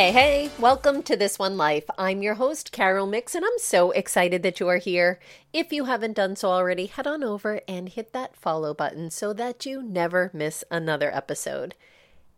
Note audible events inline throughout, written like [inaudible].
Hey, hey, welcome to This One Life. I'm your host, Carol Mix, and I'm so excited that you are here. If you haven't done so already, head on over and hit that follow button so that you never miss another episode.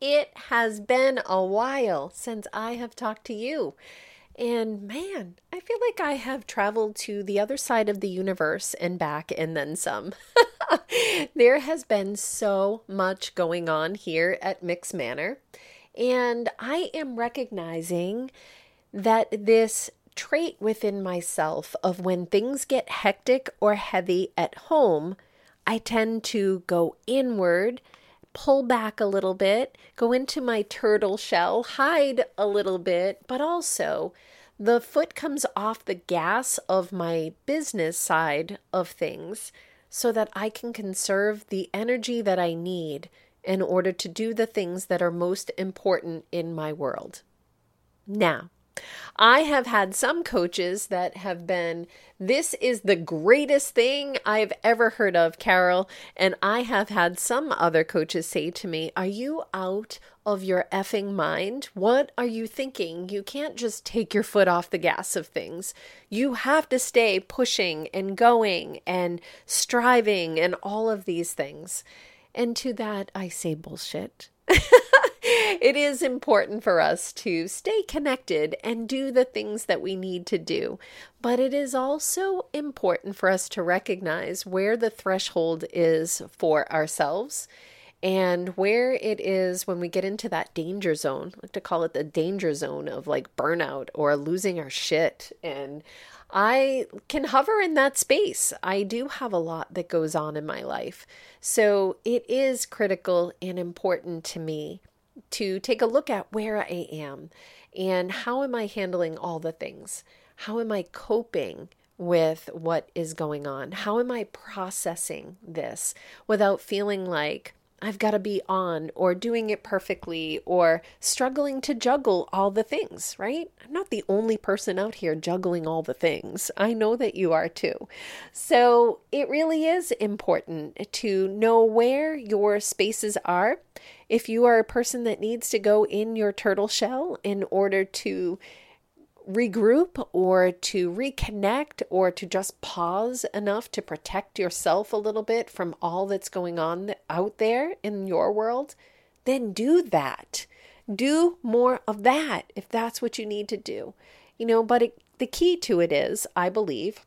It has been a while since I have talked to you. And man, I feel like I have traveled to the other side of the universe and back and then some. [laughs] there has been so much going on here at Mix Manor. And I am recognizing that this trait within myself of when things get hectic or heavy at home, I tend to go inward, pull back a little bit, go into my turtle shell, hide a little bit, but also the foot comes off the gas of my business side of things so that I can conserve the energy that I need in order to do the things that are most important in my world. Now, I have had some coaches that have been, this is the greatest thing I've ever heard of, Carol. And I have had some other coaches say to me, Are you out of your effing mind? What are you thinking? You can't just take your foot off the gas of things. You have to stay pushing and going and striving and all of these things. And to that, I say bullshit. [laughs] it is important for us to stay connected and do the things that we need to do. But it is also important for us to recognize where the threshold is for ourselves and where it is when we get into that danger zone. I like to call it the danger zone of like burnout or losing our shit. And I can hover in that space. I do have a lot that goes on in my life. So it is critical and important to me to take a look at where I am and how am I handling all the things? How am I coping with what is going on? How am I processing this without feeling like I've got to be on or doing it perfectly or struggling to juggle all the things, right? I'm not the only person out here juggling all the things. I know that you are too. So it really is important to know where your spaces are. If you are a person that needs to go in your turtle shell in order to regroup or to reconnect or to just pause enough to protect yourself a little bit from all that's going on out there in your world, then do that. Do more of that if that's what you need to do. You know, but it, the key to it is, I believe,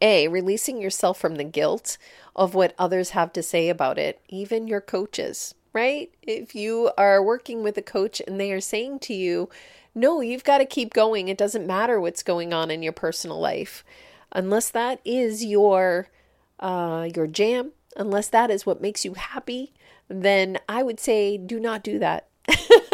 a, releasing yourself from the guilt of what others have to say about it, even your coaches, right? If you are working with a coach and they are saying to you, no, you've got to keep going. It doesn't matter what's going on in your personal life. Unless that is your uh, your jam, unless that is what makes you happy, then I would say do not do that. [laughs]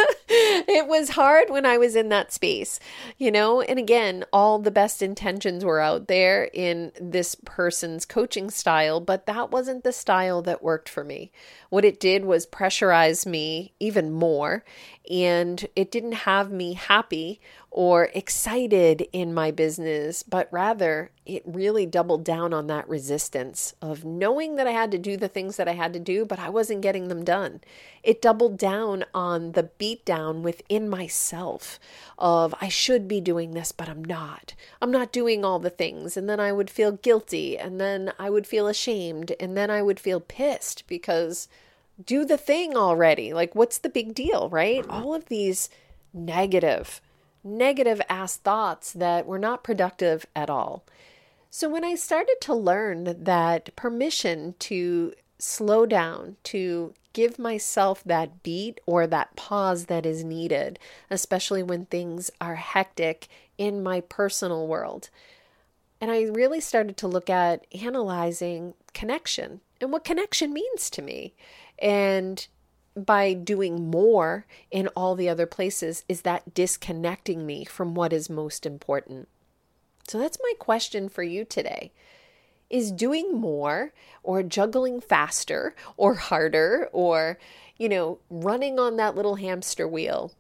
it was hard when I was in that space, you know? And again, all the best intentions were out there in this person's coaching style, but that wasn't the style that worked for me. What it did was pressurize me even more, and it didn't have me happy or excited in my business, but rather it really doubled down on that resistance of knowing that I had to do the things that I had to do, but I wasn't getting them done. It doubled down on the beat within myself of I should be doing this, but I'm not. I'm not doing all the things. And then I would feel guilty, and then I would feel ashamed, and then I would feel pissed because do the thing already. Like, what's the big deal, right? All of these negative negative ass thoughts that were not productive at all. So when I started to learn that permission to slow down, to give myself that beat or that pause that is needed, especially when things are hectic in my personal world. And I really started to look at analyzing connection and what connection means to me. And by doing more in all the other places, is that disconnecting me from what is most important? So that's my question for you today. Is doing more or juggling faster or harder or, you know, running on that little hamster wheel,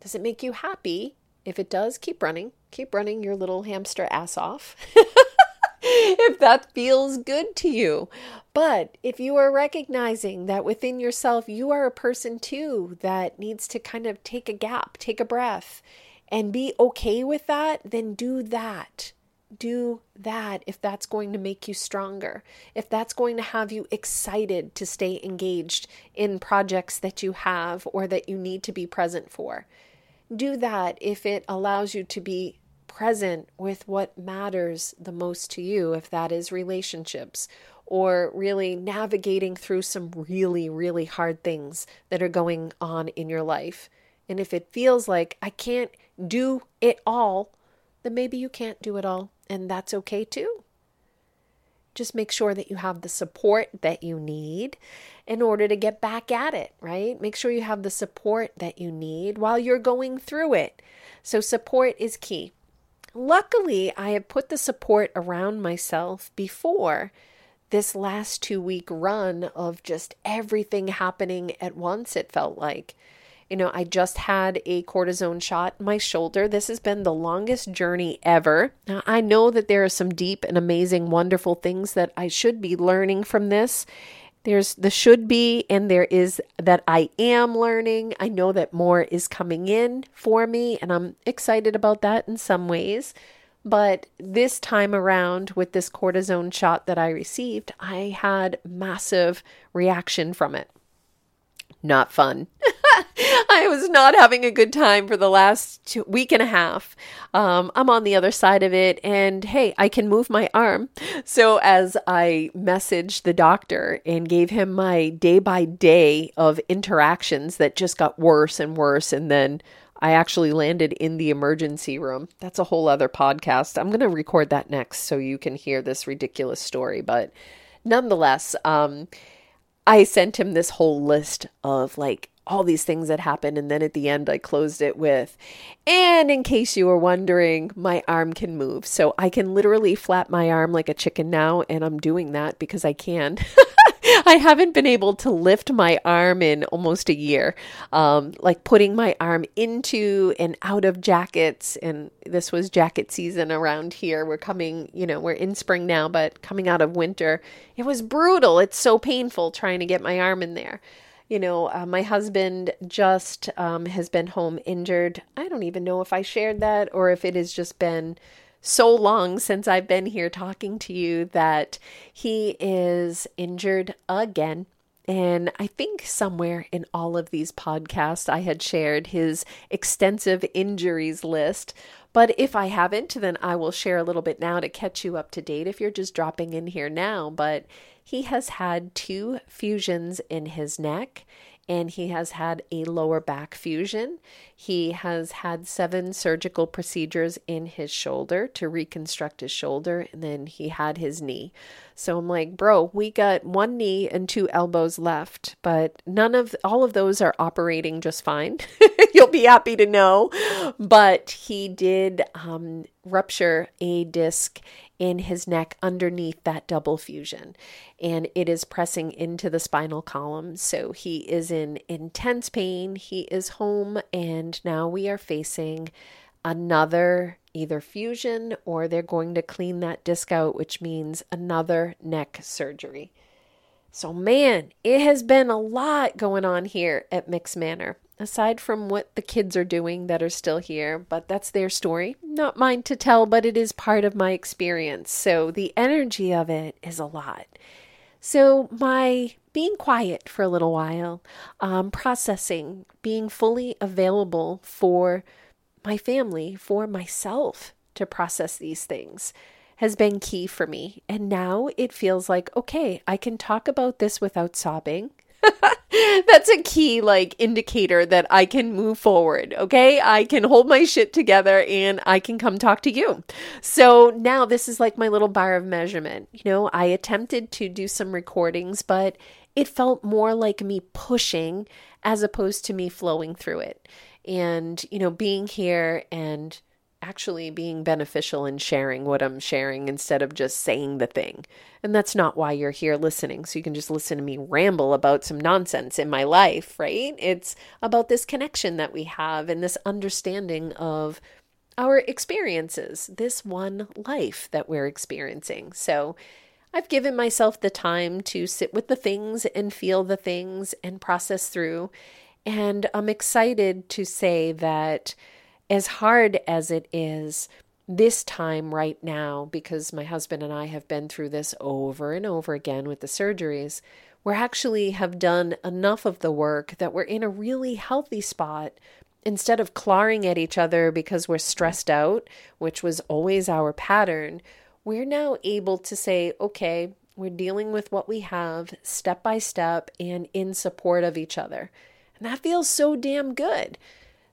does it make you happy? If it does, keep running. Keep running your little hamster ass off. [laughs] if that feels good to you. But if you are recognizing that within yourself, you are a person too that needs to kind of take a gap, take a breath, and be okay with that, then do that. Do that if that's going to make you stronger, if that's going to have you excited to stay engaged in projects that you have or that you need to be present for. Do that if it allows you to be present with what matters the most to you, if that is relationships or really navigating through some really, really hard things that are going on in your life. And if it feels like I can't do it all, then maybe you can't do it all, and that's okay too. Just make sure that you have the support that you need in order to get back at it, right? Make sure you have the support that you need while you're going through it. So, support is key. Luckily, I have put the support around myself before this last two week run of just everything happening at once, it felt like. You know, I just had a cortisone shot in my shoulder. This has been the longest journey ever. Now, I know that there are some deep and amazing, wonderful things that I should be learning from this. There's the should be, and there is that I am learning. I know that more is coming in for me, and I'm excited about that in some ways. But this time around, with this cortisone shot that I received, I had massive reaction from it. Not fun. [laughs] [laughs] I was not having a good time for the last two, week and a half. Um, I'm on the other side of it, and hey, I can move my arm. [laughs] So, as I messaged the doctor and gave him my day by day of interactions that just got worse and worse, and then I actually landed in the emergency room. That's a whole other podcast. I'm going to record that next so you can hear this ridiculous story. But nonetheless, um, I sent him this whole list of like all these things that happened. And then at the end, I closed it with, and in case you were wondering, my arm can move. So I can literally flap my arm like a chicken now. And I'm doing that because I can. [laughs] I haven't been able to lift my arm in almost a year. Um, like putting my arm into and out of jackets. And this was jacket season around here. We're coming, you know, we're in spring now, but coming out of winter, it was brutal. It's so painful trying to get my arm in there. You know, uh, my husband just um, has been home injured. I don't even know if I shared that or if it has just been so long since I've been here talking to you that he is injured again. And I think somewhere in all of these podcasts, I had shared his extensive injuries list. But if I haven't, then I will share a little bit now to catch you up to date if you're just dropping in here now. But he has had two fusions in his neck and he has had a lower back fusion. He has had seven surgical procedures in his shoulder to reconstruct his shoulder, and then he had his knee. So I'm like, bro, we got one knee and two elbows left, but none of all of those are operating just fine. [laughs] You'll be happy to know. But he did um, rupture a disc in his neck underneath that double fusion, and it is pressing into the spinal column. So he is in intense pain. He is home, and now we are facing another either fusion or they're going to clean that disc out, which means another neck surgery. So, man, it has been a lot going on here at Mix Manor, aside from what the kids are doing that are still here, but that's their story. Not mine to tell, but it is part of my experience. So, the energy of it is a lot. So, my being quiet for a little while, um, processing, being fully available for my family, for myself to process these things has been key for me. And now it feels like, okay, I can talk about this without sobbing. [laughs] [laughs] That's a key like indicator that I can move forward, okay? I can hold my shit together and I can come talk to you. So now this is like my little bar of measurement. You know, I attempted to do some recordings, but it felt more like me pushing as opposed to me flowing through it and you know being here and actually being beneficial in sharing what I'm sharing instead of just saying the thing. And that's not why you're here listening. So you can just listen to me ramble about some nonsense in my life, right? It's about this connection that we have and this understanding of our experiences, this one life that we're experiencing. So I've given myself the time to sit with the things and feel the things and process through. And I'm excited to say that as hard as it is, this time right now, because my husband and I have been through this over and over again with the surgeries, we actually have done enough of the work that we're in a really healthy spot instead of clawing at each other because we're stressed out, which was always our pattern, we're now able to say, okay, we're dealing with what we have step by step and in support of each other. And that feels so damn good.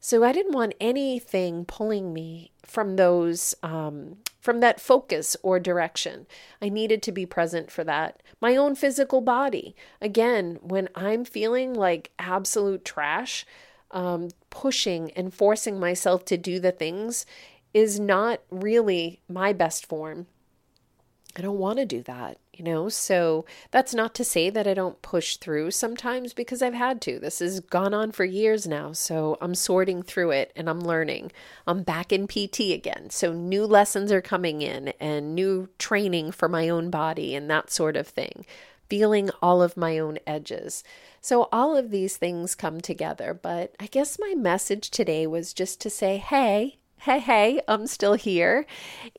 So I didn't want anything pulling me from those, um, from that focus or direction. I needed to be present for that. My own physical body. Again, when I'm feeling like absolute trash, um, pushing and forcing myself to do the things is not really my best form. I don't want to do that, you know? So that's not to say that I don't push through sometimes because I've had to. This has gone on for years now. So I'm sorting through it and I'm learning. I'm back in PT again. So new lessons are coming in and new training for my own body and that sort of thing. Feeling all of my own edges. So all of these things come together. But I guess my message today was just to say, hey, hey, hey, I'm still here.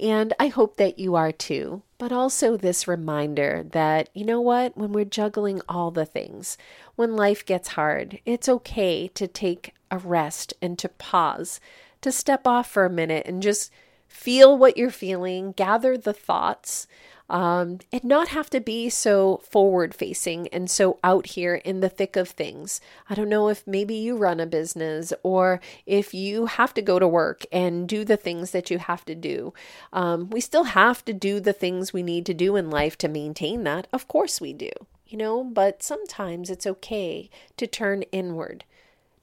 And I hope that you are too. But also this reminder that, you know what, when we're juggling all the things, when life gets hard, it's okay to take a rest and to pause, to step off for a minute and just feel what you're feeling, gather the thoughts, um, and not have to be so forward facing and so out here in the thick of things. I don't know if maybe you run a business or if you have to go to work and do the things that you have to do. Um, we still have to do the things we need to do in life to maintain that. Of course we do, you know, but sometimes it's okay to turn inward,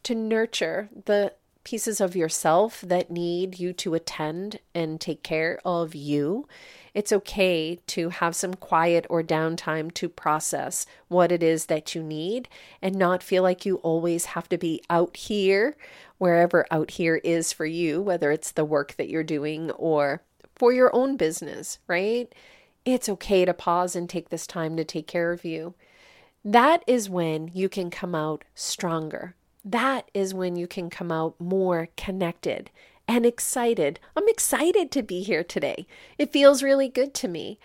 to nurture the pieces of yourself that need you to attend and take care of you it's okay to have some quiet or downtime to process what it is that you need and not feel like you always have to be out here, wherever out here is for you, whether it's the work that you're doing or for your own business, right? It's okay to pause and take this time to take care of you. That is when you can come out stronger. That is when you can come out more connected and excited. I'm excited to be here today. It feels really good to me.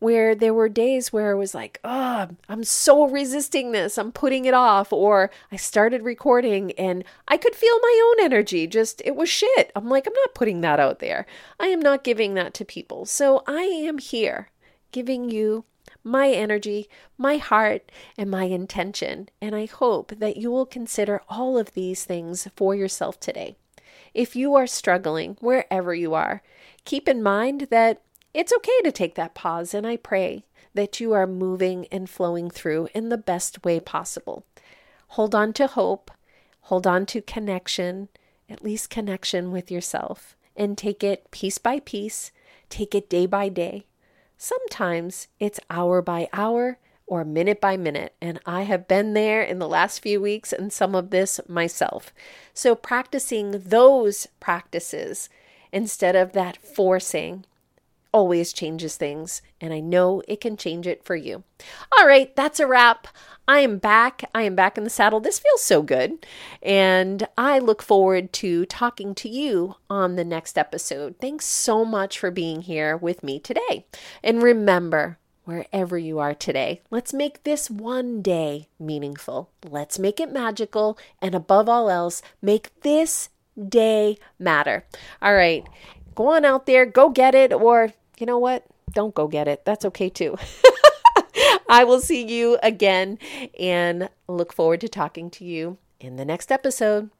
Where there were days where I was like, oh, I'm so resisting this, I'm putting it off. Or I started recording and I could feel my own energy. Just, it was shit. I'm like, I'm not putting that out there. I am not giving that to people. So I am here giving you my energy, my heart, and my intention. And I hope that you will consider all of these things for yourself today. If you are struggling, wherever you are, keep in mind that it's okay to take that pause, and I pray that you are moving and flowing through in the best way possible. Hold on to hope, hold on to connection, at least connection with yourself, and take it piece by piece, take it day by day. Sometimes it's hour by hour, or minute by minute. And I have been there in the last few weeks and some of this myself. So, practicing those practices instead of that forcing always changes things. And I know it can change it for you. All right, that's a wrap. I am back. I am back in the saddle. This feels so good. And I look forward to talking to you on the next episode. Thanks so much for being here with me today. And remember, wherever you are today. Let's make this one day meaningful. Let's make it magical. And above all else, make this day matter. All right, go on out there, go get it. Or, you know what? Don't go get it. That's okay too. [laughs] I will see you again and look forward to talking to you in the next episode.